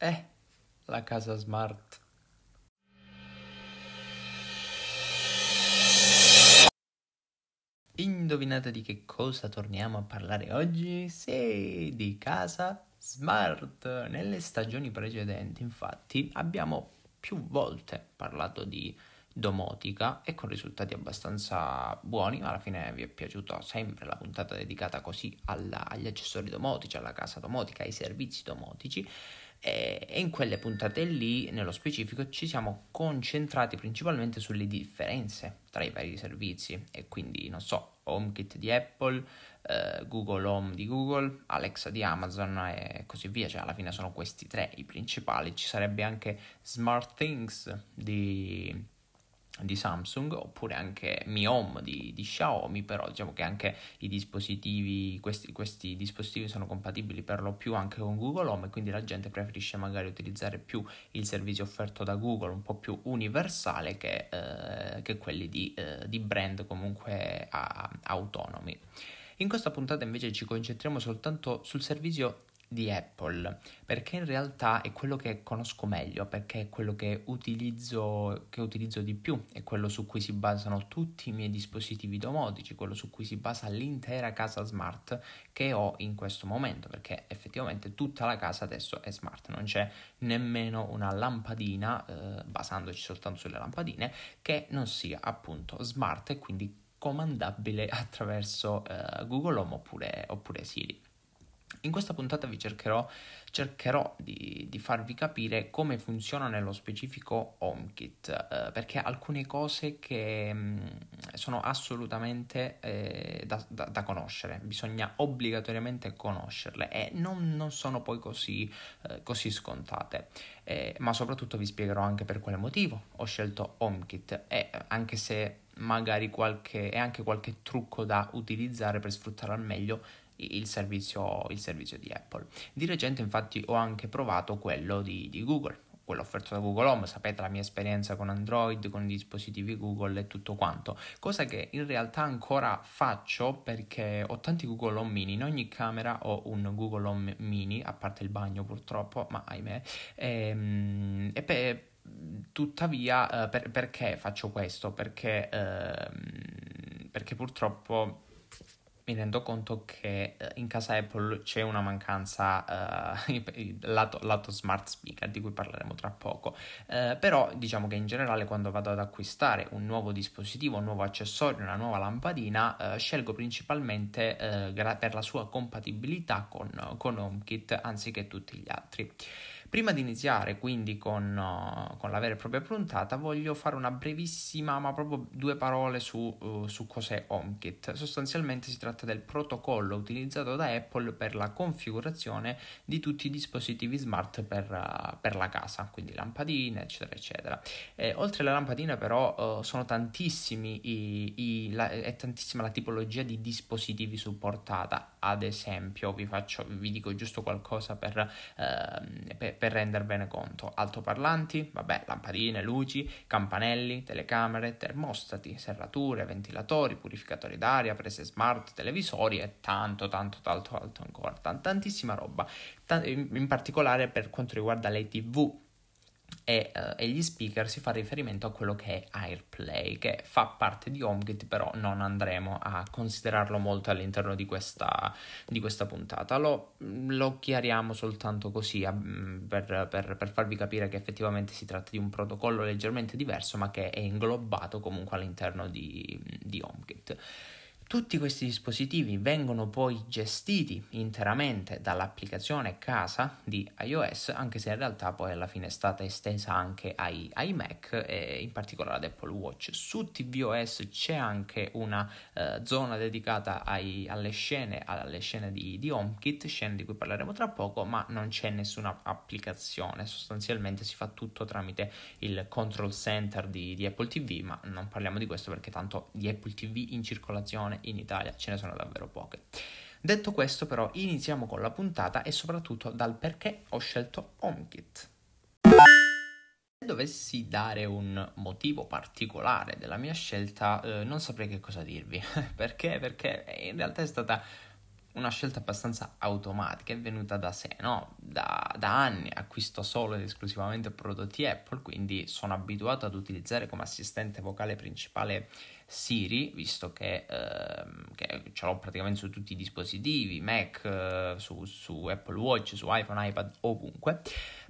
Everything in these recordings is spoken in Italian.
Eh, la casa smart. Indovinate di che cosa torniamo a parlare oggi? Sì, di casa smart. Nelle stagioni precedenti, infatti, abbiamo più volte parlato di domotica e con risultati abbastanza buoni. Alla fine vi è piaciuta sempre la puntata dedicata così alla, agli accessori domotici, alla casa domotica, ai servizi domotici. E in quelle puntate lì, nello specifico, ci siamo concentrati principalmente sulle differenze tra i vari servizi e quindi, non so, HomeKit di Apple, eh, Google Home di Google, Alexa di Amazon e così via, cioè alla fine sono questi tre i principali. Ci sarebbe anche SmartThings di di Samsung oppure anche Mi Home di, di, Xiaomi, però diciamo che anche i dispositivi, questi, questi, dispositivi sono compatibili per lo più anche con Google Home e quindi la gente preferisce magari utilizzare più il servizio offerto da Google, un po' più universale che, eh, che quelli di, eh, di, brand comunque a, autonomi. In questa puntata invece ci concentriamo soltanto sul servizio di Apple, perché in realtà è quello che conosco meglio, perché è quello che utilizzo, che utilizzo di più, è quello su cui si basano tutti i miei dispositivi domotici, quello su cui si basa l'intera casa smart che ho in questo momento, perché effettivamente tutta la casa adesso è smart, non c'è nemmeno una lampadina, eh, basandoci soltanto sulle lampadine, che non sia appunto smart e quindi comandabile attraverso eh, Google Home oppure, oppure Siri. In questa puntata vi cercherò, cercherò di, di, farvi capire come funziona nello specifico HomeKit, eh, perché alcune cose che mh, mm, sono assolutamente eh, da, da, da, conoscere, bisogna obbligatoriamente conoscerle e non, non sono poi così, eh, così scontate, eh, ma soprattutto vi spiegherò anche per quale motivo ho scelto HomeKit e anche se magari qualche, è anche qualche trucco da utilizzare per sfruttare al meglio il servizio, il servizio di Apple. Di recente infatti ho anche provato quello di, di Google, quello offerto da Google Home, sapete la mia esperienza con Android, con i dispositivi Google e tutto quanto, cosa che in realtà ancora faccio perché ho tanti Google Home mini, in ogni camera ho un Google Home mini, a parte il bagno purtroppo, ma ahimè, e, ehm, e per, tuttavia eh, per, perché faccio questo? Perché, eh, perché purtroppo mi rendo conto che uh, in casa Apple c'è una mancanza uh, lato, lato, smart speaker di cui parleremo tra poco. Uh, però diciamo che in generale quando vado ad acquistare un nuovo dispositivo un nuovo accessorio una nuova lampadina scelgo principalmente gra- per la sua compatibilità con, con HomeKit anziché tutti gli altri Prima di iniziare quindi con, uh, con, la vera e propria puntata voglio fare una brevissima, ma proprio due parole su, uh, su cos'è HomeKit. Sostanzialmente si tratta del protocollo utilizzato da Apple per la configurazione di tutti i dispositivi smart per, uh, per la casa, quindi lampadine, eccetera, eccetera. Eh, oltre alle lampadine però sono tantissimi i, i, la, è tantissima la tipologia di dispositivi supportata. Ad esempio, vi, faccio, vi dico giusto qualcosa per, uh, per per rendervene conto. Altoparlanti, vabbè, lampadine, luci, campanelli, telecamere, termostati, serrature, ventilatori, purificatori d'aria, prese smart, televisori e tanto, tanto, tanto altro ancora. Tantissima roba. in particolare per quanto riguarda le TV e, uh, e, gli speaker si fa riferimento a quello che è AirPlay, che fa parte di HomeKit, però non andremo a considerarlo molto all'interno di questa, di questa puntata. Lo, lo, chiariamo soltanto così a, mm, per, per, per, farvi capire che effettivamente si tratta di un protocollo leggermente diverso, ma che è inglobato comunque all'interno di, di HomeKit. Tutti questi dispositivi vengono poi gestiti interamente dall'applicazione casa di iOS, anche se in realtà poi alla fine è stata estesa anche ai, ai Mac e in particolare ad Apple Watch. Su tvOS c'è anche una eh, zona dedicata ai, alle scene, alle scene di, di HomeKit, scene di cui parleremo tra poco, ma non c'è nessuna applicazione, sostanzialmente si fa tutto tramite il control center di, di Apple TV, ma non parliamo di questo perché tanto di Apple TV in circolazione in Italia ce ne sono davvero poche. Detto questo però iniziamo con la puntata e soprattutto dal perché ho scelto HomeKit. Se dovessi dare un motivo particolare della mia scelta eh, non saprei che cosa dirvi. perché? Perché in realtà è stata una scelta abbastanza automatica, è venuta da sé, no? Da, da, anni acquisto solo ed esclusivamente prodotti Apple, quindi sono abituato ad utilizzare come assistente vocale principale Siri, visto che, ehm, che ce l'ho praticamente su tutti i dispositivi, Mac, eh, su, su Apple Watch, su iPhone, iPad, ovunque.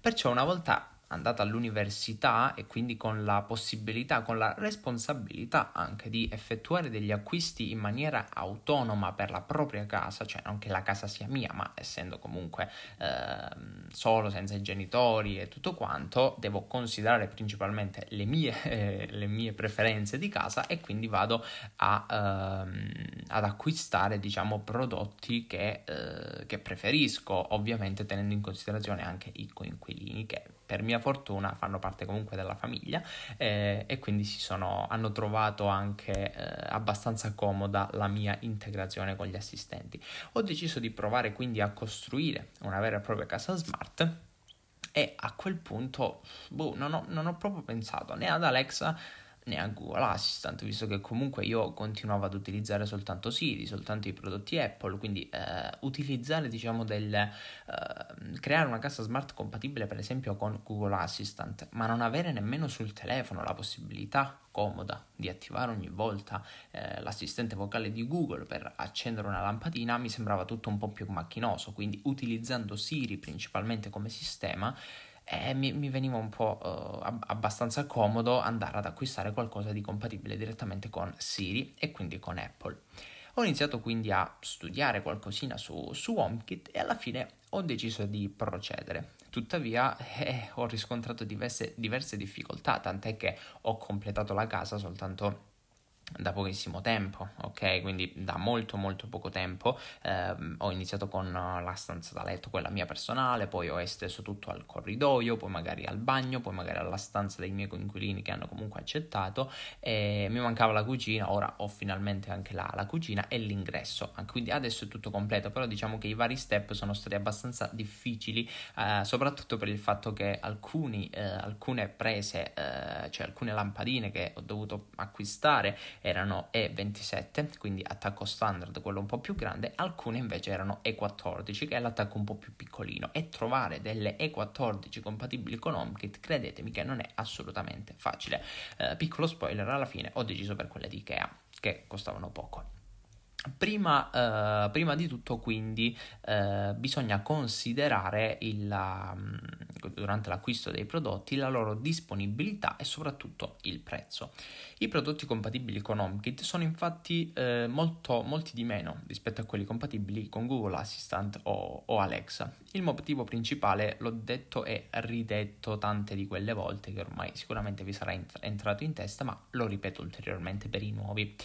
Perciò una volta andata all'università e quindi con la possibilità, con la responsabilità anche di effettuare degli acquisti in maniera autonoma per la propria casa, cioè non che la casa sia mia, ma essendo comunque eh, solo, senza i genitori e tutto quanto, devo considerare principalmente le mie, eh, le mie preferenze di casa e quindi vado a, ehm, ad acquistare diciamo prodotti che, eh, che preferisco, ovviamente tenendo in considerazione anche i coinquilini che per mia fortuna fanno parte comunque della famiglia eh, e quindi sono, hanno trovato anche eh, abbastanza comoda la mia integrazione con gli assistenti. Ho deciso di provare quindi a costruire una vera e propria casa smart e a quel punto boh, non, ho, non ho proprio pensato né ad Alexa a Google Assistant, visto che comunque io continuavo ad utilizzare soltanto Siri, soltanto i prodotti Apple, quindi eh, utilizzare diciamo del eh, creare una casa smart compatibile per esempio con Google Assistant, ma non avere nemmeno sul telefono la possibilità comoda di attivare ogni volta eh, l'assistente vocale di Google per accendere una lampadina mi sembrava tutto un po' più macchinoso, quindi utilizzando Siri principalmente come sistema e mi, mi veniva un po' uh, abbastanza comodo andare ad acquistare qualcosa di compatibile direttamente con Siri e quindi con Apple. Ho iniziato quindi a studiare qualcosina su, su HomeKit e alla fine ho deciso di procedere. Tuttavia eh, ho riscontrato diverse, diverse difficoltà, tant'è che ho completato la casa soltanto da pochissimo tempo, ok? Quindi da molto molto poco tempo eh, ho iniziato con la stanza da letto, quella mia personale, poi ho esteso tutto al corridoio, poi magari al bagno, poi magari alla stanza dei miei coinquilini che hanno comunque accettato e mi mancava la cucina, ora ho finalmente anche la, la cucina e l'ingresso, quindi adesso è tutto completo, però diciamo che i vari step sono stati abbastanza difficili, eh, soprattutto per il fatto che alcuni, eh, alcune prese, eh, cioè alcune lampadine che ho dovuto acquistare erano E27, quindi attacco standard, quello un po' più grande, alcune invece erano E14, che è l'attacco un po' più piccolino, e trovare delle E14 compatibili con HomeKit, credetemi che non è assolutamente facile. Eh, piccolo spoiler, alla fine ho deciso per quelle di Ikea, che costavano poco. Prima, eh, prima, di tutto, quindi, eh, bisogna considerare il, um, durante l'acquisto dei prodotti la loro disponibilità e soprattutto il prezzo. I prodotti compatibili con HomeKit sono infatti eh, molto, molti di meno rispetto a quelli compatibili con Google Assistant o, o Alexa. Il motivo principale, l'ho detto e ridetto tante di quelle volte che ormai sicuramente vi sarà entrato in testa, ma lo ripeto ulteriormente per i nuovi.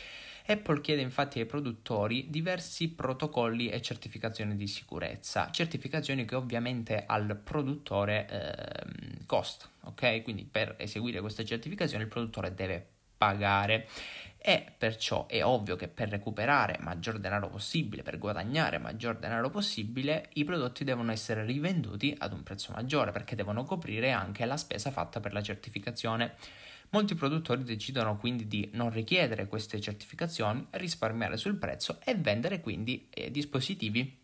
Apple chiede infatti ai produttori diversi protocolli e certificazioni di sicurezza, certificazioni che ovviamente al produttore eh, costa, ok? Quindi per eseguire queste certificazioni il produttore deve pagare e perciò è ovvio che per recuperare maggior denaro possibile, per guadagnare maggior denaro possibile, i prodotti devono essere rivenduti ad un prezzo maggiore perché devono coprire anche la spesa fatta per la certificazione. Molti produttori decidono quindi di non richiedere queste certificazioni, risparmiare sul prezzo e vendere quindi eh, dispositivi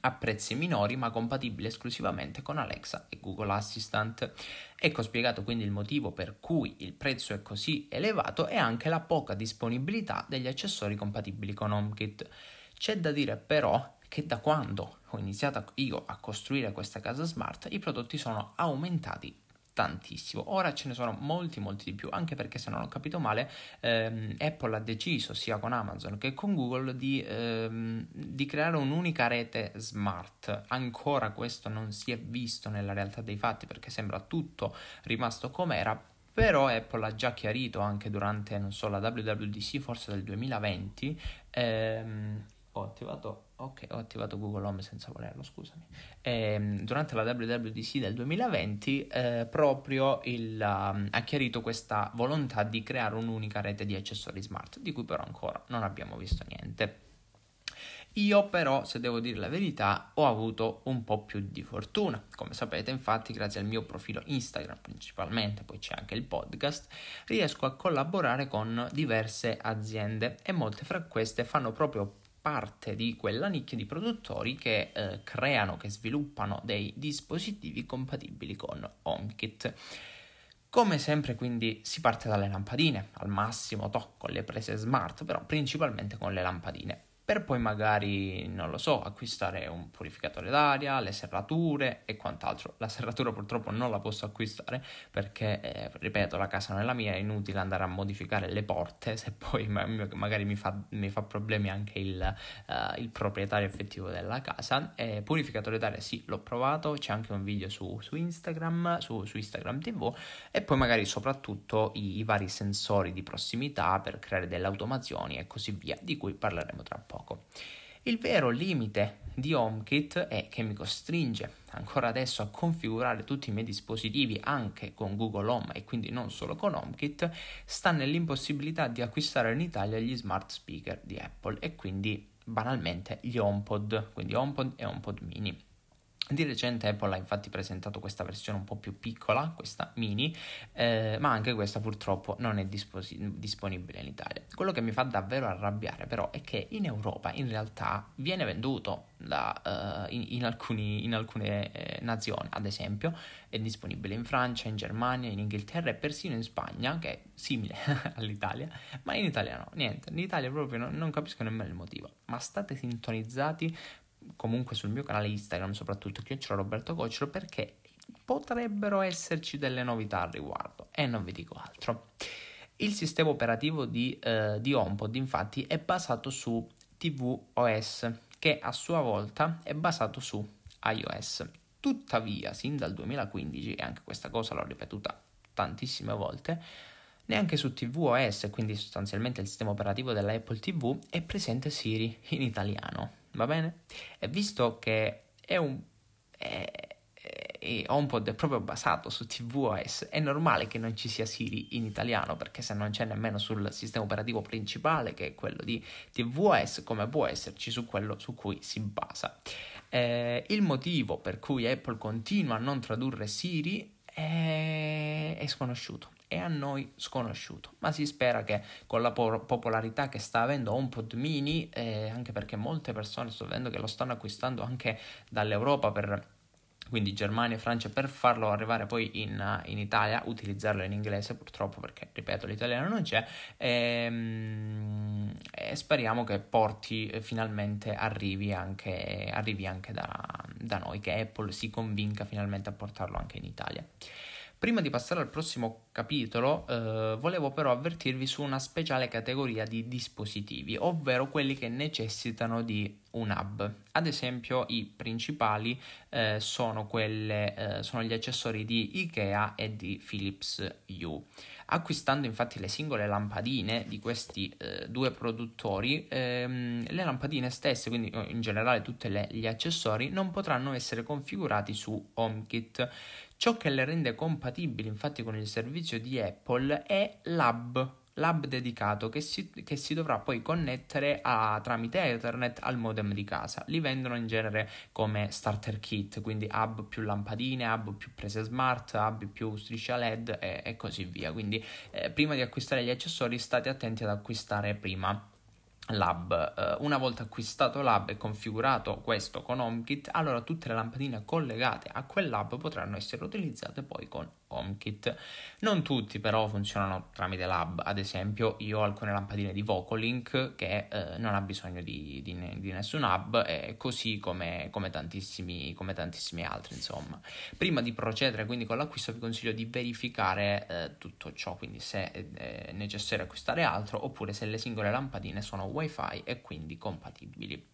a prezzi minori ma compatibili esclusivamente con Alexa e Google Assistant. Ecco spiegato quindi il motivo per cui il prezzo è così elevato e anche la poca disponibilità degli accessori compatibili con HomeKit. C'è da dire però che da quando ho iniziato io a costruire questa casa smart i prodotti sono aumentati tantissimo. Ora ce ne sono molti, molti di più, anche perché se non ho capito male, ehm, Apple ha deciso sia con Amazon che con Google di, ehm, di, creare un'unica rete smart. Ancora questo non si è visto nella realtà dei fatti perché sembra tutto rimasto com'era. Però Apple ha già chiarito anche durante, non so, la WWDC forse del 2020, ehm, ho attivato, ok, ho attivato Google Home senza volerlo, scusami. E, ehm, durante la WWDC del 2020 eh, proprio il, um, ha chiarito questa volontà di creare un'unica rete di accessori smart, di cui però ancora non abbiamo visto niente. Io però, se devo dire la verità, ho avuto un po' più di fortuna. Come sapete, infatti, grazie al mio profilo Instagram principalmente, poi c'è anche il podcast, riesco a collaborare con diverse aziende e molte fra queste fanno proprio parte di quella nicchia di produttori che eh, creano, che sviluppano dei dispositivi compatibili con HomeKit. Come sempre quindi si parte dalle lampadine, al massimo to, con le prese smart, però principalmente con le lampadine per poi magari, non lo so, acquistare un purificatore d'aria, le serrature e quant'altro. La serratura purtroppo non la posso acquistare perché, eh, ripeto, la casa non è la mia, è inutile andare a modificare le porte se poi magari mi fa, mi fa problemi anche il, uh, il, proprietario effettivo della casa. Eh, purificatore d'aria sì, l'ho provato, c'è anche un video su, su Instagram, su, su, Instagram TV e poi magari soprattutto i, i vari sensori di prossimità per creare delle automazioni e così via, di cui parleremo tra poco poco. Il vero limite di HomeKit è che mi costringe ancora adesso a configurare tutti i miei dispositivi anche con Google Home e quindi non solo con HomeKit, sta nell'impossibilità di acquistare in Italia gli smart speaker di Apple e quindi banalmente gli HomePod, quindi HomePod e HomePod mini. Di recente Apple ha infatti presentato questa versione un po' più piccola, questa mini, eh, ma anche questa purtroppo non è disposi- disponibile in Italia. Quello che mi fa davvero arrabbiare però è che in Europa in realtà viene venduto da, uh, in, in, alcuni, in, alcune eh, nazioni, ad esempio è disponibile in Francia, in Germania, in Inghilterra e persino in Spagna, che è simile all'Italia, ma in Italia no, niente, in Italia proprio no, non capisco nemmeno il motivo, ma state sintonizzati comunque sul mio canale Instagram, soprattutto chiocciola Roberto Coccolo, perché potrebbero esserci delle novità al riguardo e non vi dico altro. Il sistema operativo di, eh, di HomePod infatti è basato su tvOS che a sua volta è basato su iOS. Tuttavia, sin dal 2015, e anche questa cosa l'ho ripetuta tantissime volte, neanche su tvOS, quindi sostanzialmente il sistema operativo della Apple TV, è presente Siri in italiano va bene? E visto che è un... È, è, HomePod è proprio basato su tvOS, è normale che non ci sia Siri in italiano, perché se non c'è nemmeno sul sistema operativo principale, che è quello di tvOS, come può esserci su quello su cui si basa. Eh, il motivo per cui Apple continua a non tradurre Siri è, è sconosciuto è a noi sconosciuto, ma si spera che con la po- popolarità che sta avendo HomePod mini, eh, anche perché molte persone sto vedendo che lo stanno acquistando anche dall'Europa per quindi Germania e Francia per farlo arrivare poi in, in, Italia, utilizzarlo in inglese purtroppo perché ripeto l'italiano non c'è e, ehm, e speriamo che porti eh, finalmente arrivi anche, arrivi anche da, da noi, che Apple si convinca finalmente a portarlo anche in Italia. Prima di passare al prossimo capitolo, eh, volevo però avvertirvi su una speciale categoria di dispositivi, ovvero quelli che necessitano di un hub. Ad esempio, i principali eh, sono, quelle, eh, sono gli accessori di IKEA e di Philips Hue. Acquistando infatti le singole lampadine di questi eh, due produttori, ehm, le lampadine stesse, quindi in generale tutti gli accessori, non potranno essere configurati su HomeKit. Ciò che le rende compatibili infatti con il servizio di Apple è l'hub, l'hub dedicato che si, che si dovrà poi connettere a, tramite Ethernet al modem di casa. Li vendono in genere come starter kit, quindi hub più lampadine, hub più prese smart, hub più striscia LED e, e così via. Quindi eh, prima di acquistare gli accessori state attenti ad acquistare prima Lab. Uh, una volta acquistato Lab e configurato questo con HomeKit, allora tutte le lampadine collegate a quel Lab potranno essere utilizzate poi con HomeKit. Non tutti però funzionano tramite Lab, ad esempio io ho alcune lampadine di Vocalink che eh, non ha bisogno di, di, di nessun hub, eh, così come, come, tantissimi, come tantissimi altri insomma. Prima di procedere quindi con l'acquisto vi consiglio di verificare eh, tutto ciò, quindi se è necessario acquistare altro oppure se le singole lampadine sono wifi e quindi compatibili.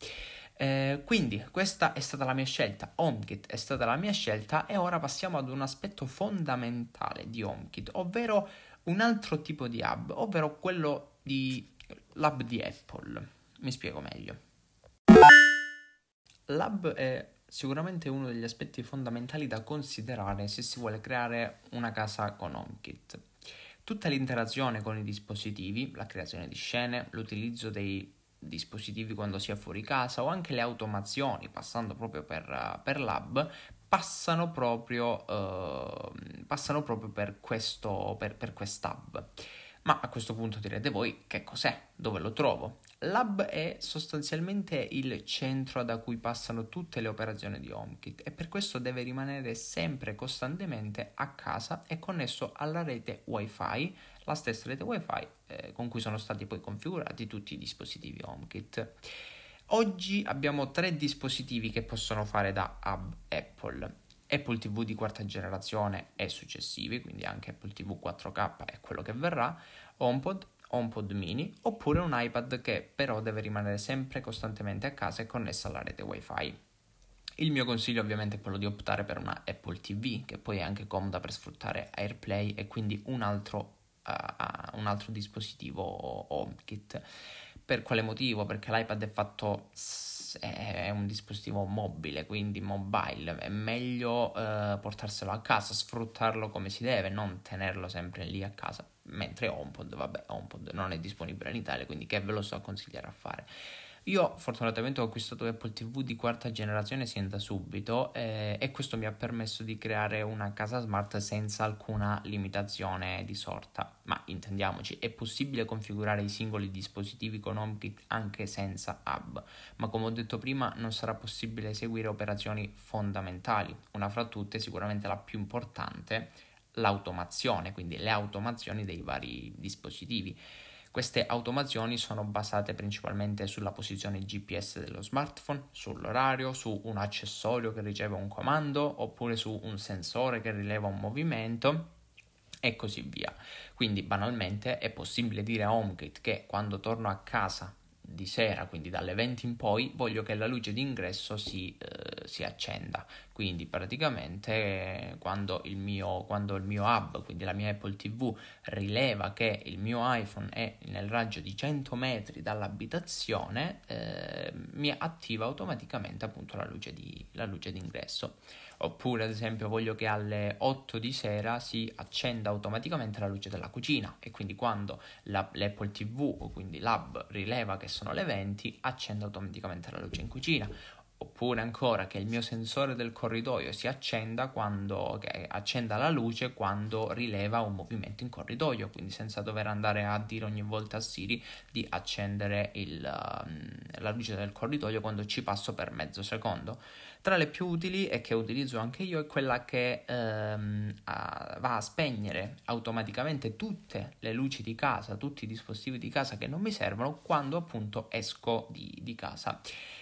Eh, quindi questa è stata la mia scelta, HomeKit è stata la mia scelta e ora passiamo ad un aspetto fondamentale di HomeKit, ovvero un altro tipo di hub, ovvero quello di l'hub di Apple. Mi spiego meglio. L'hub è sicuramente uno degli aspetti fondamentali da considerare se si vuole creare una casa con HomeKit. Tutta l'interazione con i dispositivi, la creazione di scene, l'utilizzo dei dispositivi quando si è fuori casa o anche le automazioni passando proprio per, per l'hub passano proprio, uh, passano proprio per questo per, per quest'hub. Ma a questo punto direte voi che cos'è? Dove lo trovo L'hub è sostanzialmente il centro da cui passano tutte le operazioni di HomeKit e per questo deve rimanere sempre costantemente a casa e connesso alla rete WiFi, la stessa rete WiFi eh, con cui sono stati poi configurati tutti i dispositivi HomeKit. Oggi abbiamo tre dispositivi che possono fare da hub Apple. Apple TV di quarta generazione e successivi, quindi anche Apple TV 4K è quello che verrà, HomePod, HomePod mini oppure un iPad che però deve rimanere sempre costantemente a casa e connesso alla rete WiFi. Il mio consiglio ovviamente è quello di optare per una Apple TV che poi è anche comoda per sfruttare AirPlay e quindi un altro, uh, un altro dispositivo HomeKit. Per quale motivo? Perché l'iPad è fatto è un dispositivo mobile, quindi mobile, è meglio uh, portarselo a casa, sfruttarlo come si deve, non tenerlo sempre lì a casa mentre HomePod, vabbè, HomePod non è disponibile in Italia, quindi che ve lo sto a consigliare a fare. Io fortunatamente ho acquistato Apple TV di quarta generazione sin da subito eh, e questo mi ha permesso di creare una casa smart senza alcuna limitazione di sorta. Ma intendiamoci, è possibile configurare i singoli dispositivi con HomeKit anche senza hub, ma come ho detto prima non sarà possibile eseguire operazioni fondamentali. Una fra tutte, sicuramente la più importante, l'automazione, quindi le automazioni dei vari dispositivi. Queste automazioni sono basate principalmente sulla posizione GPS dello smartphone, sull'orario, su un accessorio che riceve un comando oppure su un sensore che rileva un movimento e così via. Quindi banalmente è possibile dire a HomeKit che quando torno a casa di sera, quindi dalle 20 in poi, voglio che la luce d'ingresso si, eh, si accenda. Quindi praticamente eh, quando il, mio, quando il mio hub, quindi la mia Apple TV, rileva che il mio iPhone è nel raggio di 100 metri dall'abitazione, eh, mi attiva automaticamente appunto la luce, di, la luce d'ingresso. Oppure, ad esempio, voglio che alle 8 di sera si accenda automaticamente la luce della cucina e quindi quando la, l'Apple TV, quindi l'hub, rileva che sono le 20, accende automaticamente la luce in cucina oppure ancora che il mio sensore del corridoio si accenda quando che accenda la luce quando rileva un movimento in corridoio, quindi senza dover andare a dire ogni volta a Siri di accendere il, um, la luce del corridoio quando ci passo per mezzo secondo. Tra le più utili e che utilizzo anche io è quella che um, a, va a spegnere automaticamente tutte le luci di casa, tutti i dispositivi di casa che non mi servono quando appunto esco di, di casa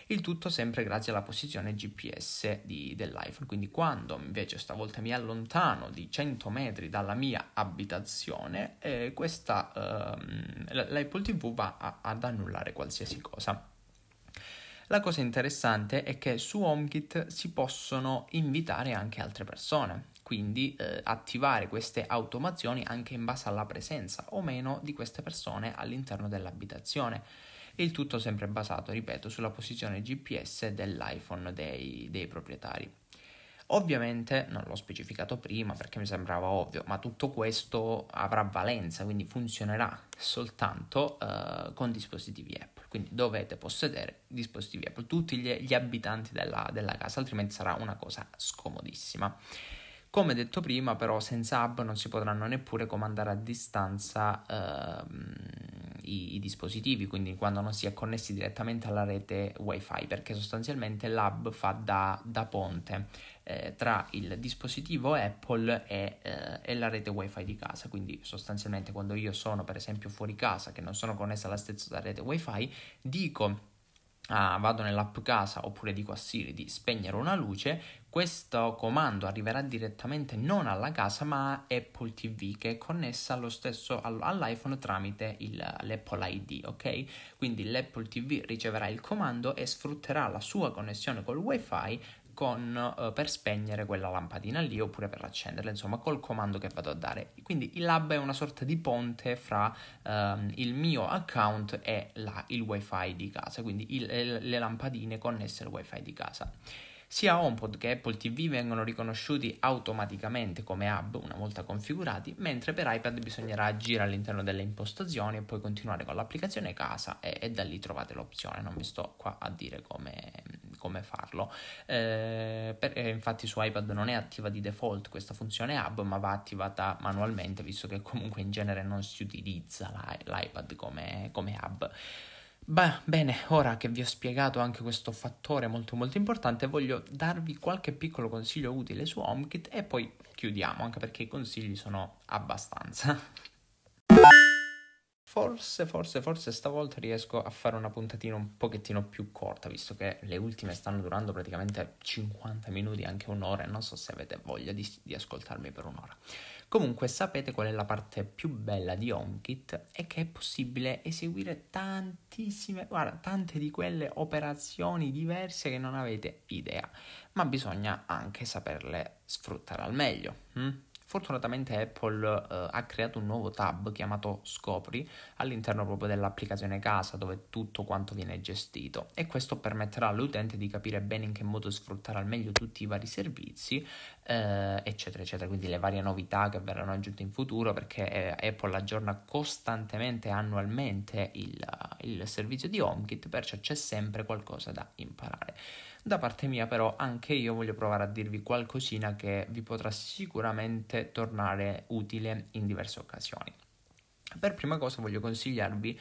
il tutto sempre grazie alla posizione GPS di, dell'iPhone. Quindi quando invece stavolta mi allontano di 100 metri dalla mia abitazione, eh, questa, eh, l'Apple TV va a, ad annullare qualsiasi cosa. La cosa interessante è che su HomeKit si possono invitare anche altre persone, quindi eh, attivare queste automazioni anche in base alla presenza o meno di queste persone all'interno dell'abitazione il tutto sempre basato, ripeto, sulla posizione GPS dell'iPhone dei, dei proprietari. Ovviamente non l'ho specificato prima perché mi sembrava ovvio, ma tutto questo avrà valenza, quindi funzionerà soltanto uh, con dispositivi Apple. Quindi dovete possedere dispositivi Apple, tutti gli, gli abitanti della, della, casa, altrimenti sarà una cosa scomodissima. Come detto prima, però, senza hub non si potranno neppure comandare a distanza uh, i, i, dispositivi, quindi quando non si è connessi direttamente alla rete wifi, perché sostanzialmente l'hub fa da, da ponte eh, tra il dispositivo Apple e, eh, e, la rete wifi di casa, quindi sostanzialmente quando io sono per esempio fuori casa che non sono connessa alla stessa rete wifi, dico ah, vado nell'app casa oppure dico a Siri di spegnere una luce, questo comando arriverà direttamente non alla casa ma a Apple TV che è connessa allo stesso all'iPhone tramite il, l'Apple ID, ok? Quindi l'Apple TV riceverà il comando e sfrutterà la sua connessione col WiFi con, uh, per spegnere quella lampadina lì oppure per accenderla, insomma, col comando che vado a dare. Quindi il lab è una sorta di ponte fra um, il mio account e la, il wifi di casa, quindi il, le lampadine connesse al wifi di casa. Sia HomePod che Apple TV vengono riconosciuti automaticamente come hub una volta configurati, mentre per iPad bisognerà agire all'interno delle impostazioni e poi continuare con l'applicazione casa e, e da lì trovate l'opzione, non vi sto qua a dire come, come farlo. Eh, per, eh, infatti su iPad non è attiva di default questa funzione hub, ma va attivata manualmente, visto che comunque in genere non si utilizza l'iPad come, come hub. Beh, bene, ora che vi ho spiegato anche questo fattore molto molto importante, voglio darvi qualche piccolo consiglio utile su HomeKit e poi chiudiamo, anche perché i consigli sono abbastanza. Forse, forse, forse stavolta riesco a fare una puntatina un pochettino più corta, visto che le ultime stanno durando praticamente 50 minuti, anche un'ora, e non so se avete voglia di, di ascoltarmi per un'ora. Comunque sapete qual è la parte più bella di HomeKit? È che è possibile eseguire tantissime, guarda, tante di quelle operazioni diverse che non avete idea, ma bisogna anche saperle sfruttare al meglio. Hm? Fortunatamente Apple eh, ha creato un nuovo tab chiamato Scopri all'interno proprio dell'applicazione casa dove tutto quanto viene gestito e questo permetterà all'utente di capire bene in che modo sfruttare al meglio tutti i vari servizi eh, eccetera eccetera quindi le varie novità che verranno aggiunte in futuro perché eh, Apple aggiorna costantemente annualmente il, il servizio di HomeKit perciò c'è sempre qualcosa da imparare. Da parte mia però anche io voglio provare a dirvi qualcosina che vi potrà sicuramente tornare utile in diverse occasioni. Per prima cosa voglio consigliarvi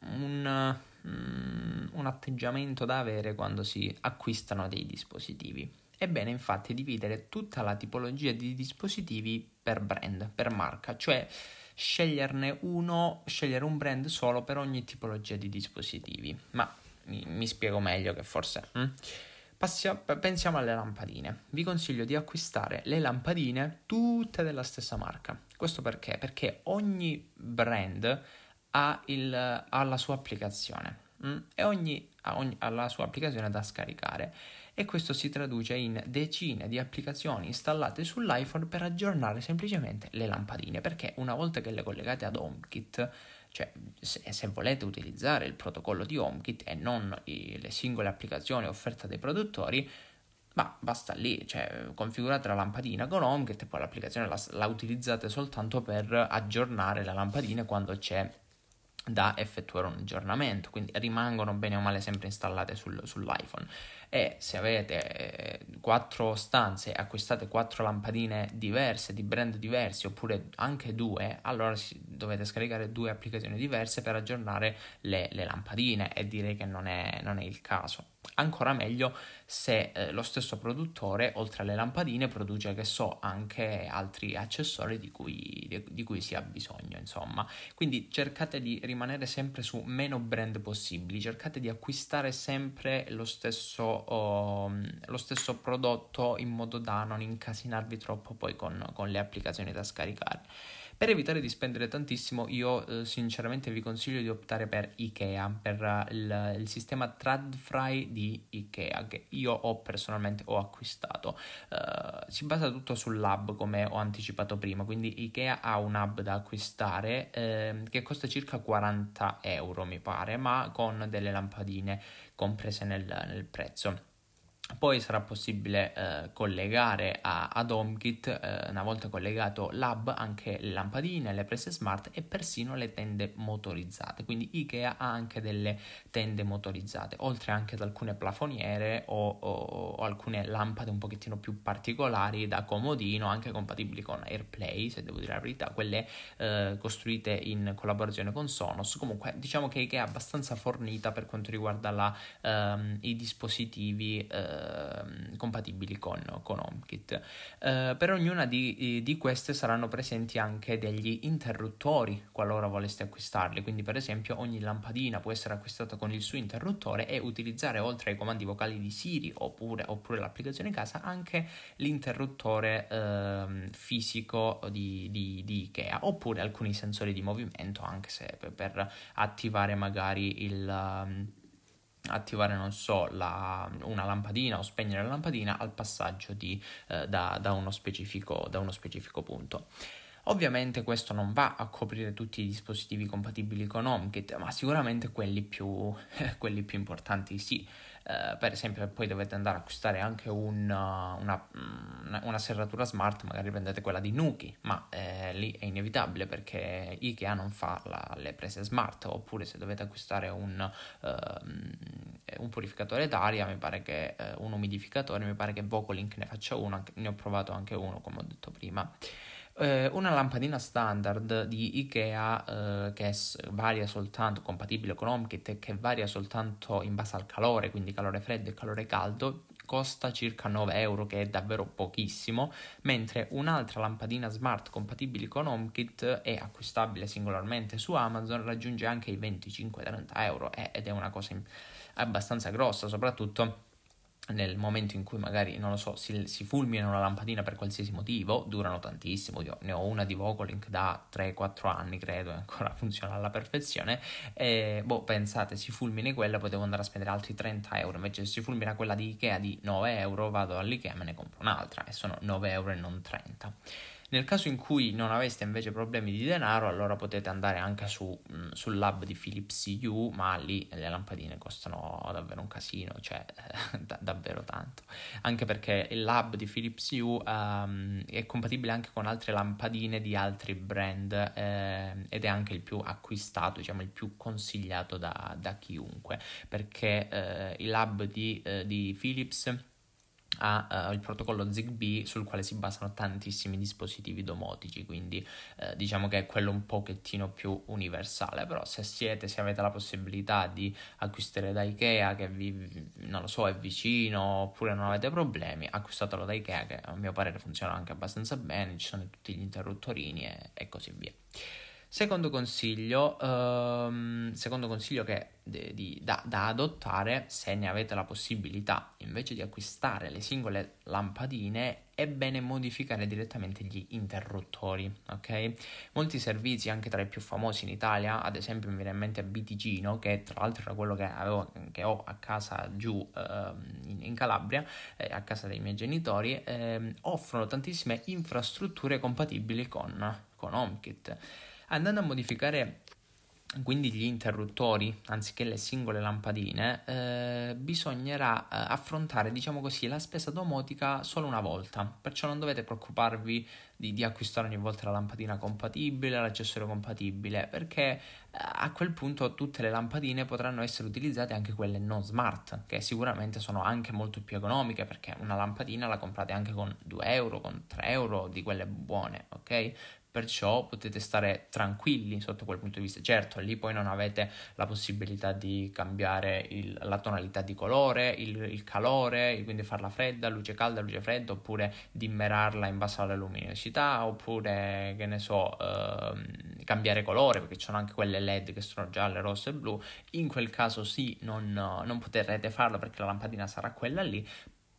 un, um, un atteggiamento da avere quando si acquistano dei dispositivi. È bene infatti dividere tutta la tipologia di dispositivi per brand, per marca, cioè sceglierne uno, scegliere un brand solo per ogni tipologia di dispositivi. Ma mi, mi spiego meglio che forse... Hm? Passia, pensiamo alle lampadine. Vi consiglio di acquistare le lampadine tutte della stessa marca. Questo perché? Perché ogni brand ha, il, ha la sua applicazione mh? Mm? e ogni, ha, ogni, ha la sua applicazione da scaricare e questo si traduce in decine di applicazioni installate sull'iPhone per aggiornare semplicemente le lampadine perché una volta che le collegate ad HomeKit cioè, se, se, volete utilizzare il protocollo di HomeKit e non i, le singole applicazioni offerte dai produttori, ma basta lì, cioè configurate la lampadina con HomeKit e poi l'applicazione la, la utilizzate soltanto per aggiornare la lampadina quando c'è da effettuare un aggiornamento, quindi rimangono bene o male sempre installate sul, sull'iPhone e se avete quattro stanze e acquistate quattro lampadine diverse di brand diversi oppure anche due allora dovete scaricare due applicazioni diverse per aggiornare le, le lampadine e direi che non è, non è il caso Ancora meglio se eh, lo stesso produttore, oltre alle lampadine, produce, che so, anche altri accessori di cui, di, di cui si ha bisogno, insomma. Quindi cercate di rimanere sempre su meno brand possibili, cercate di acquistare sempre lo stesso, oh, lo stesso prodotto in modo da non incasinarvi troppo poi con, con le applicazioni da scaricare. Per evitare di spendere tantissimo, io eh, sinceramente vi consiglio di optare per IKEA, per uh, il, il, sistema TradFry di IKEA, che io ho personalmente ho acquistato. Uh, si basa tutto sull'hub, come ho anticipato prima, quindi IKEA ha un hub da acquistare eh, che costa circa 40 euro, mi pare, ma con delle lampadine comprese nel, nel prezzo. Poi sarà possibile eh, collegare a, ad HomeKit, eh, una volta collegato l'hub, anche le lampadine, le prese smart e persino le tende motorizzate. Quindi IKEA ha anche delle tende motorizzate, oltre anche ad alcune plafoniere o, o, o alcune lampade un pochettino più particolari da comodino, anche compatibili con AirPlay, se devo dire la verità, quelle eh, costruite in collaborazione con Sonos. Comunque diciamo che IKEA è abbastanza fornita per quanto riguarda la, ehm, i dispositivi eh, Ehm, compatibili con, con HomeKit. Eh, per ognuna di, di, queste saranno presenti anche degli interruttori qualora voleste acquistarli, quindi per esempio ogni lampadina può essere acquistata con il suo interruttore e utilizzare oltre ai comandi vocali di Siri oppure, oppure l'applicazione casa anche l'interruttore eh, fisico di, di, di, Ikea oppure alcuni sensori di movimento anche se per, per attivare magari il attivare, non so, la, una lampadina o spegnere la lampadina al passaggio di, eh, da, da, uno da uno specifico punto. Ovviamente questo non va a coprire tutti i dispositivi compatibili con HomeKit, ma sicuramente quelli più, quelli più importanti sì. Uh, per esempio, poi dovete andare a acquistare anche uh, una, una, una, serratura smart, magari prendete quella di Nuki, ma eh, lì è inevitabile perché IKEA non fa la, le prese smart. Oppure se dovete acquistare un, uh, un purificatore d'aria, mi pare che un umidificatore, mi pare che Vocalink ne faccia uno, ne ho provato anche uno, come ho detto prima. Eh, una lampadina standard di Ikea eh, che varia soltanto, compatibile con HomeKit, che varia soltanto in base al calore, quindi calore freddo e calore caldo, costa circa 9 euro, che è davvero pochissimo, mentre un'altra lampadina smart compatibile con HomeKit è acquistabile singolarmente su Amazon, raggiunge anche i 25-30 euro ed è una cosa abbastanza grossa, soprattutto nel momento in cui magari, non lo so, si, si, fulmina una lampadina per qualsiasi motivo, durano tantissimo, io ne ho una di Vocalink da 3-4 anni credo e ancora funziona alla perfezione, e boh, pensate, si fulmina quella, poi devo andare a spendere altri 30 euro, invece se si fulmina quella di Ikea di 9 euro, vado all'Ikea e me ne compro un'altra, e sono 9 euro e non 30. Nel caso in cui non aveste invece problemi di denaro, allora potete andare anche su, mh, mm, sul lab di Philips U, ma lì le lampadine costano davvero un casino, cioè da, davvero tanto. Anche perché il lab di Philips U um, è compatibile anche con altre lampadine di altri brand eh, ed è anche il più acquistato, diciamo il più consigliato da, da chiunque, perché eh, il lab di, eh, di Philips ha uh, il protocollo ZigBee sul quale si basano tantissimi dispositivi domotici, quindi uh, diciamo che è quello un pochettino più universale, però se siete, se avete la possibilità di acquistare da Ikea che vi, non lo so, è vicino oppure non avete problemi, acquistatelo da Ikea che a mio parere funziona anche abbastanza bene, ci sono tutti gli interruttorini e, e così via. Secondo consiglio, um, secondo consiglio che, de, di, da, da, adottare se ne avete la possibilità, invece di acquistare le singole lampadine, è bene modificare direttamente gli interruttori, ok? Molti servizi, anche tra i più famosi in Italia, ad esempio mi viene in mente Bitigino, che tra l'altro era quello che, avevo, che ho a casa giù uh, in, in, Calabria, eh, a casa dei miei genitori, eh, offrono tantissime infrastrutture compatibili con, con HomeKit. Andando a modificare quindi gli interruttori anziché le singole lampadine eh, bisognerà eh, affrontare diciamo così la spesa domotica solo una volta. Perciò non dovete preoccuparvi di, di acquistare ogni volta la lampadina compatibile l'accessorio compatibile perché eh, a quel punto tutte le lampadine potranno essere utilizzate anche quelle non smart che sicuramente sono anche molto più economiche perché una lampadina la comprate anche con 2 euro con 3 euro di quelle buone ok perciò potete stare tranquilli sotto quel punto di vista. Certo, lì poi non avete la possibilità di cambiare il, la tonalità di colore, il, il, calore, quindi farla fredda, luce calda, luce fredda, oppure dimmerarla in base alla luminosità, oppure che ne so, ehm, cambiare colore, perché ci sono anche quelle LED che sono gialle, rosse e blu. In quel caso sì, non, non potrete farlo perché la lampadina sarà quella lì,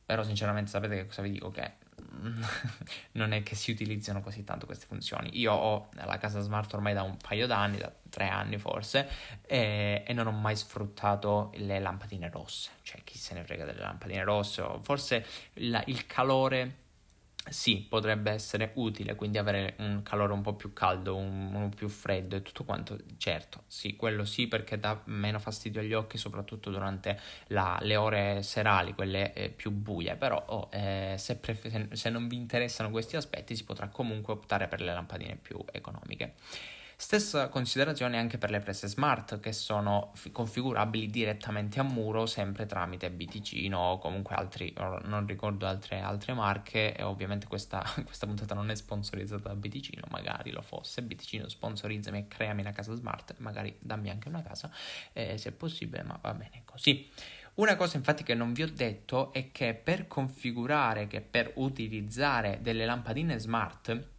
però sinceramente sapete che cosa vi dico? Che non è che si utilizzano così tanto queste funzioni. Io ho la casa smart ormai da un paio d'anni, da tre anni forse, e, e non ho mai sfruttato le lampadine rosse. Cioè, chi se ne frega delle lampadine rosse? O forse la, il calore sì, potrebbe essere utile, quindi avere un calore un po' più caldo, un, un più freddo e tutto quanto, certo, sì, quello sì perché dà meno fastidio agli occhi, soprattutto durante la, le ore serali, quelle eh, più buie, però oh, eh, se, pref- se non vi interessano questi aspetti si potrà comunque optare per le lampadine più economiche. Stessa considerazione anche per le prese smart che sono f- configurabili direttamente a muro sempre tramite Biticino o comunque altri, non ricordo altre, altre marche e ovviamente questa, questa, puntata non è sponsorizzata da Biticino, magari lo fosse, Biticino sponsorizzami e creami una casa smart, magari dammi anche una casa eh, se è possibile, ma va bene così. Una cosa infatti che non vi ho detto è che per configurare, che per utilizzare delle lampadine smart,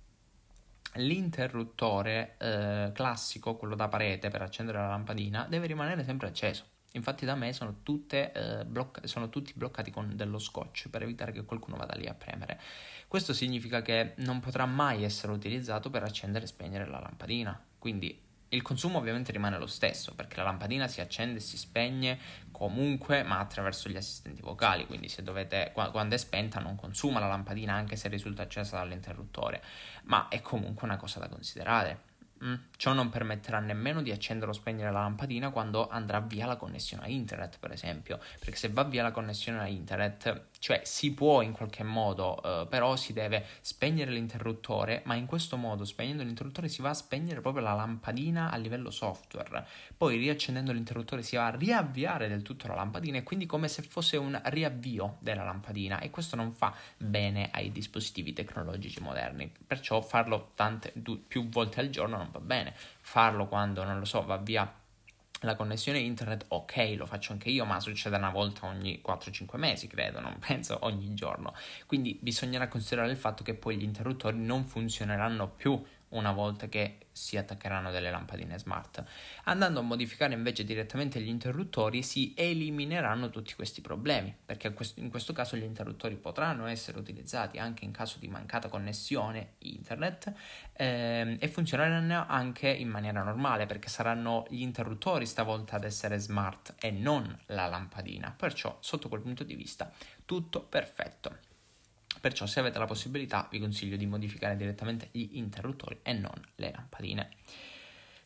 l'interruttore eh, classico, quello da parete per accendere la lampadina, deve rimanere sempre acceso. Infatti da me sono, tutte, eh, blocca- sono tutti bloccati con dello scotch per evitare che qualcuno vada lì a premere. Questo significa che non potrà mai essere utilizzato per accendere e spegnere la lampadina. Quindi il consumo ovviamente rimane lo stesso perché la lampadina si accende e si spegne comunque ma attraverso gli assistenti vocali quindi se dovete quando è spenta non consuma la lampadina anche se risulta accesa dall'interruttore ma è comunque una cosa da considerare Mm. Ciò non permetterà nemmeno di accendere o spegnere la lampadina quando andrà via la connessione a internet, per esempio, perché se va via la connessione a internet, cioè si può in qualche modo, eh, però si deve spegnere l'interruttore, ma in questo modo, spegnendo l'interruttore, si va a spegnere proprio la lampadina a livello software. Poi riaccendendo l'interruttore si va a riavviare del tutto la lampadina e quindi come se fosse un riavvio della lampadina e questo non fa bene ai dispositivi tecnologici moderni. Perciò farlo tante più volte al giorno non va bene. Farlo quando, non lo so, va via la connessione internet, ok, lo faccio anche io, ma succede una volta ogni 4-5 mesi, credo, non penso ogni giorno. Quindi bisognerà considerare il fatto che poi gli interruttori non funzioneranno più una volta che si attaccheranno delle lampadine smart. Andando a modificare invece direttamente gli interruttori si elimineranno tutti questi problemi, perché in questo caso gli interruttori potranno essere utilizzati anche in caso di mancata connessione internet ehm, e funzioneranno anche in maniera normale, perché saranno gli interruttori stavolta ad essere smart e non la lampadina. Perciò, sotto quel punto di vista, tutto perfetto. Perciò se avete la possibilità vi consiglio di modificare direttamente gli interruttori e non le lampadine.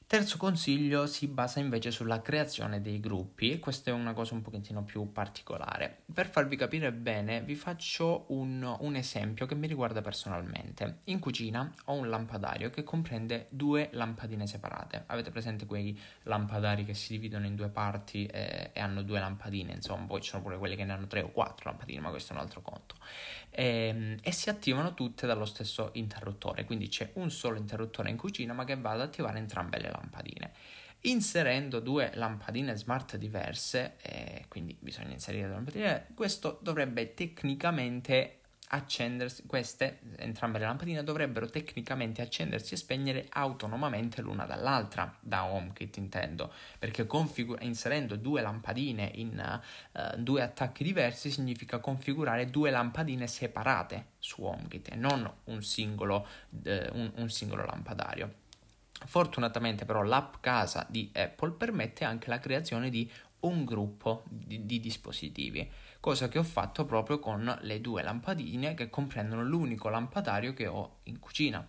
Terzo consiglio si basa invece sulla creazione dei gruppi e questa è una cosa un pochettino più particolare. Per farvi capire bene vi faccio un, un, esempio che mi riguarda personalmente. In cucina ho un lampadario che comprende due lampadine separate. Avete presente quei lampadari che si dividono in due parti e, e hanno due lampadine, insomma, poi ci sono pure quelli che ne hanno tre o quattro lampadine, ma questo è un altro conto. E, ehm, e si attivano tutte dallo stesso interruttore, quindi c'è un solo interruttore in cucina ma che va ad attivare entrambe le lampadine. Inserendo due lampadine smart diverse, eh, quindi bisogna inserire due lampadine, questo dovrebbe tecnicamente accendersi, queste, entrambe le lampadine, dovrebbero tecnicamente accendersi e spegnere autonomamente l'una dall'altra, da HomeKit intendo, perché configura- inserendo due lampadine in uh, due attacchi diversi significa configurare due lampadine separate su HomeKit e non un singolo, uh, un, un singolo lampadario. Fortunatamente però l'app casa di Apple permette anche la creazione di un gruppo di, di, dispositivi, cosa che ho fatto proprio con le due lampadine che comprendono l'unico lampadario che ho in cucina.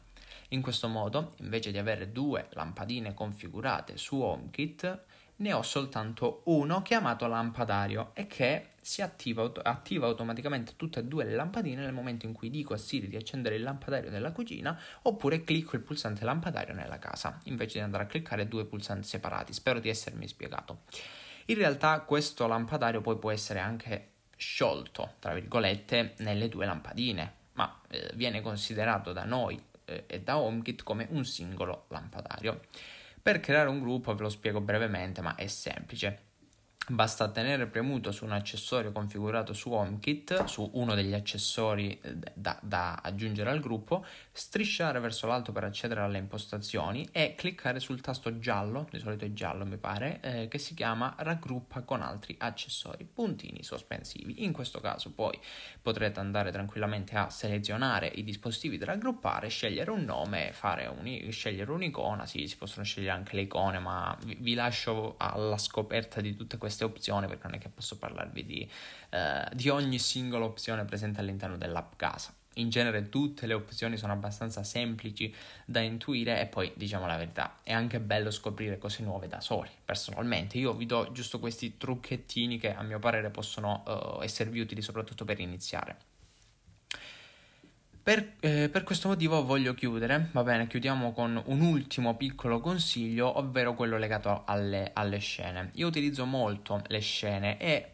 In questo modo, invece di avere due lampadine configurate su HomeKit, ne ho soltanto uno chiamato lampadario e che si attiva, attiva, automaticamente tutte e due le lampadine nel momento in cui dico a Siri di accendere il lampadario della cucina oppure clicco il pulsante lampadario nella casa invece di andare a cliccare due pulsanti separati. Spero di essermi spiegato. In realtà questo lampadario poi può essere anche sciolto, tra virgolette, nelle due lampadine, ma eh, viene considerato da noi eh, e da HomeKit come un singolo lampadario. Per creare un gruppo ve lo spiego brevemente, ma è semplice. Basta tenere premuto su un accessorio configurato su HomeKit, su uno degli accessori eh, da, da, aggiungere al gruppo, strisciare verso l'alto per accedere alle impostazioni e cliccare sul tasto giallo, di solito è giallo mi pare, eh, che si chiama raggruppa con altri accessori, puntini sospensivi. In questo caso poi potrete andare tranquillamente a selezionare i dispositivi da raggruppare, scegliere un nome, un, scegliere un'icona, sì, si possono scegliere anche le icone, ma vi, vi lascio alla scoperta di tutte queste opzioni perché non è che posso parlarvi di, eh, di ogni singola opzione presente all'interno dell'app casa. In genere tutte le opzioni sono abbastanza semplici da intuire e poi diciamo la verità, è anche bello scoprire cose nuove da soli. Personalmente io vi do giusto questi trucchettini che a mio parere possono uh, esservi utili soprattutto per iniziare. Per, eh, per, questo motivo voglio chiudere, va bene, chiudiamo con un ultimo piccolo consiglio, ovvero quello legato alle, alle scene. Io utilizzo molto le scene e,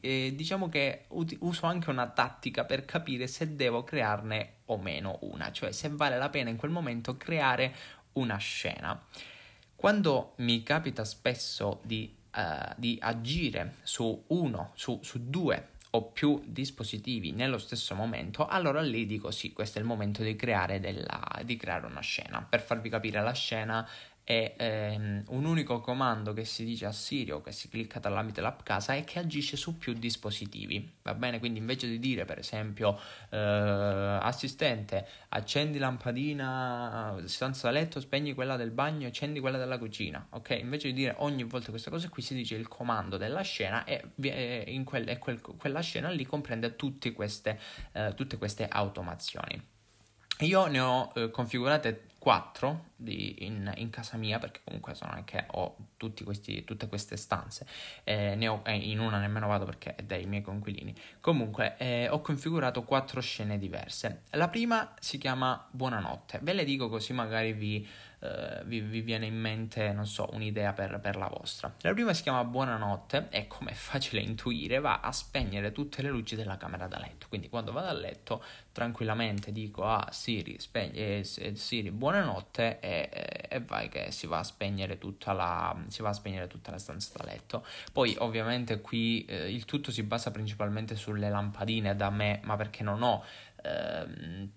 e diciamo che uso anche una tattica per capire se devo crearne o meno una, cioè se vale la pena in quel momento creare una scena. Quando mi capita spesso di, uh, di agire su uno, su, su due o più dispositivi nello stesso momento, allora lì dico sì, questo è il momento di creare, della, di creare una scena. Per farvi capire la scena è ehm, un unico comando che si dice a Siri o che si clicca tramite l'app casa e che agisce su più dispositivi. Va bene? Quindi invece di dire per esempio eh, assistente accendi lampadina stanza da letto, spegni quella del bagno, accendi quella della cucina. Ok? Invece di dire ogni volta queste cose qui si dice il comando della scena e, in quel, e quel, quella scena lì comprende queste, eh, tutte queste automazioni. Io ne ho eh, configurate quattro in, in, casa mia, perché comunque sono anche ho questi, tutte queste stanze, eh, ne ho, eh, in una nemmeno vado perché è dei miei conquilini. Comunque eh, ho configurato quattro scene diverse. La prima si chiama Buonanotte, ve le dico così magari vi eh, vi, vi, viene in mente, non so, un'idea per, per, la vostra. La prima si chiama Buonanotte e come è facile intuire va a spegnere tutte le luci della camera da letto. Quindi quando vado a letto tranquillamente dico a ah, Siri, spegni, eh, Siri buonanotte e, e, e, vai che si va a spegnere tutta la, si va a spegnere tutta la stanza da letto. Poi ovviamente qui eh, il tutto si basa principalmente sulle lampadine da me, ma perché non ho... Ehm,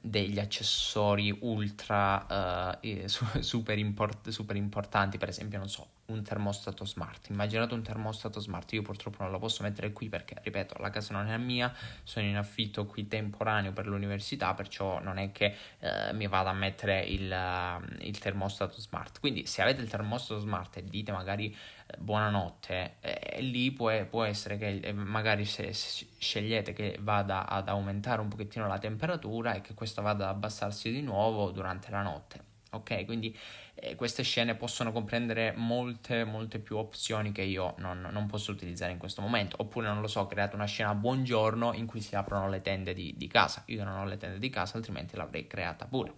degli accessori ultra uh, super, import- super, importanti, per esempio, non so, un termostato smart. Immaginate un termostato smart, io purtroppo non lo posso mettere qui perché, ripeto, la casa non è mia, sono in affitto qui temporaneo per l'università, perciò non è che uh, mi vada a mettere il, uh, il, termostato smart. Quindi se avete il termostato smart e dite magari buonanotte, eh, lì può, può, essere che eh, magari se, se, scegliete che vada ad aumentare un pochettino la temperatura e che questa vada ad abbassarsi di nuovo durante la notte. Ok, quindi eh, queste scene possono comprendere molte, molte più opzioni che io non, non, posso utilizzare in questo momento. Oppure, non lo so, create una scena buongiorno in cui si aprono le tende di, di casa. Io non ho le tende di casa, altrimenti l'avrei creata pure.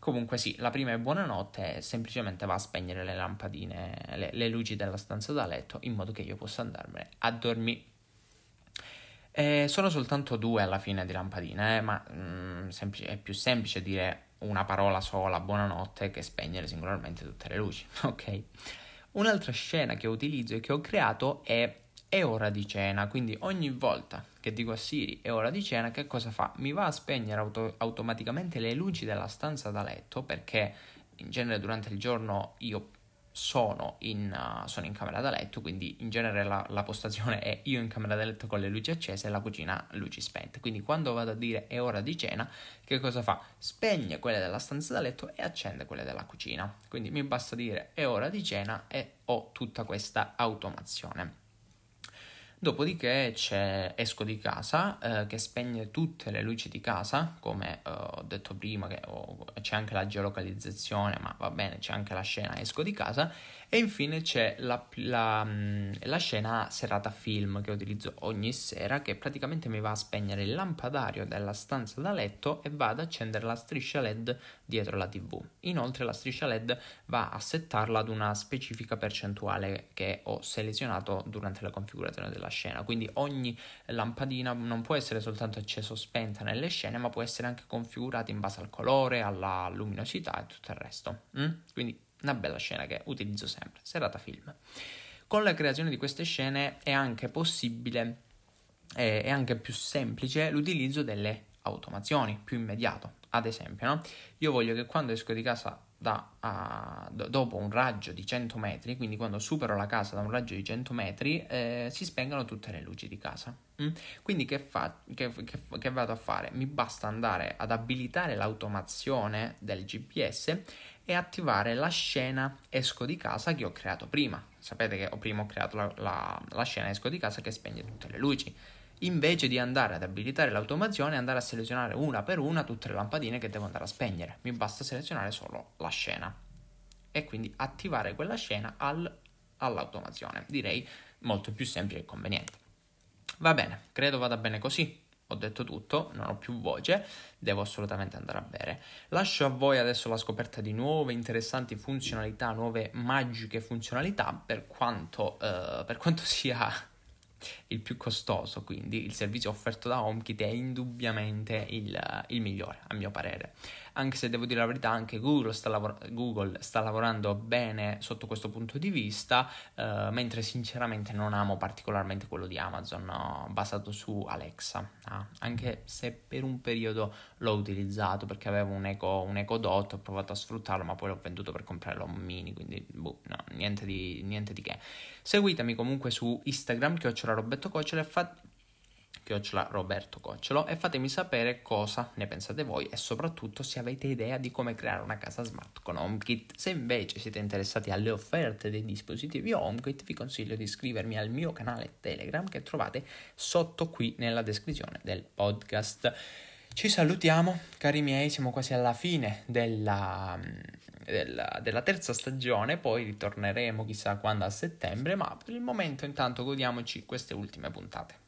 Comunque sì, la prima è buonanotte semplicemente va a spegnere le lampadine, le, le luci della stanza da letto in modo che io possa andarmene a dormire. Eh, sono soltanto due alla fine di lampadine, eh, ma mm, semplice, è più semplice dire una parola sola, buonanotte, che spegnere singolarmente tutte le luci, ok? Un'altra scena che utilizzo e che ho creato è è ora di cena, quindi ogni volta che dico a Siri è ora di cena, che cosa fa? Mi va a spegnere auto- automaticamente le luci della stanza da letto perché in genere durante il giorno io sono in, uh, sono in camera da letto, quindi in genere la, la, postazione è io in camera da letto con le luci accese e la cucina luci spente. Quindi quando vado a dire è ora di cena, che cosa fa? Spegne quelle della stanza da letto e accende quelle della cucina. Quindi mi basta dire è ora di cena e ho tutta questa automazione. Dopodiché esco di casa eh, che spegne tutte le luci di casa, come eh, ho detto prima, che, oh, c'è anche la geolocalizzazione, ma va bene, c'è anche la scena esco di casa e infine c'è la, la, mm, la, scena serata film che utilizzo ogni sera che praticamente mi va a spegnere il lampadario della stanza da letto e va ad accendere la striscia LED dietro la TV. Inoltre la striscia LED va a settarla ad una specifica percentuale che ho selezionato durante la configurazione della scena. Quindi ogni lampadina non può essere soltanto accesa o spenta nelle scene, ma può essere anche configurata in base al colore, alla luminosità e tutto il resto. Mm? Quindi una bella scena che utilizzo sempre, serata film. Con la creazione di queste scene è anche possibile, è anche più semplice l'utilizzo delle automazioni, più immediato. Ad esempio, no? io voglio che quando esco di casa da, do, dopo un raggio di 100 metri, quindi quando supero la casa da un raggio di 100 metri, eh, si spengano tutte le luci di casa. Mm? Quindi che, fa, che, che, che vado a fare? Mi basta andare ad abilitare l'automazione del GPS e attivare la scena esco di casa che ho creato prima. Sapete che ho prima ho creato la, la, la scena esco di casa che spegne tutte le luci. Invece di andare ad abilitare l'automazione, andare a selezionare una per una tutte le lampadine che devo andare a spegnere. Mi basta selezionare solo la scena e quindi attivare quella scena al, all'automazione. Direi molto più semplice e conveniente. Va bene, credo vada bene così ho detto tutto, non ho più voce, devo assolutamente andare a bere. Lascio a voi adesso la scoperta di nuove interessanti funzionalità, nuove magiche funzionalità, per quanto, uh, per quanto sia il più costoso, quindi il servizio offerto da HomeKit è indubbiamente il, il migliore, a mio parere anche se devo dire la verità anche Google sta, lavor- Google sta lavorando bene sotto questo punto di vista, eh, mentre sinceramente non amo particolarmente quello di Amazon no, basato su Alexa, ah, anche se per un periodo l'ho utilizzato perché avevo un Eco, un Eco Dot, ho provato a sfruttarlo ma poi l'ho venduto per comprarlo un mini, quindi boh, no, niente, di, niente di che. Seguitemi comunque su Instagram, chiocciola Roberto Cocciola e fate chiocciola Roberto Cocciolo e fatemi sapere cosa ne pensate voi e soprattutto se avete idea di come creare una casa smart con HomeKit. Se invece siete interessati alle offerte dei dispositivi HomeKit vi consiglio di iscrivermi al mio canale Telegram che trovate sotto qui nella descrizione del podcast. Ci salutiamo, cari miei, siamo quasi alla fine della, della, della, terza stagione, poi ritorneremo chissà quando a settembre, ma per il momento intanto godiamoci queste ultime puntate.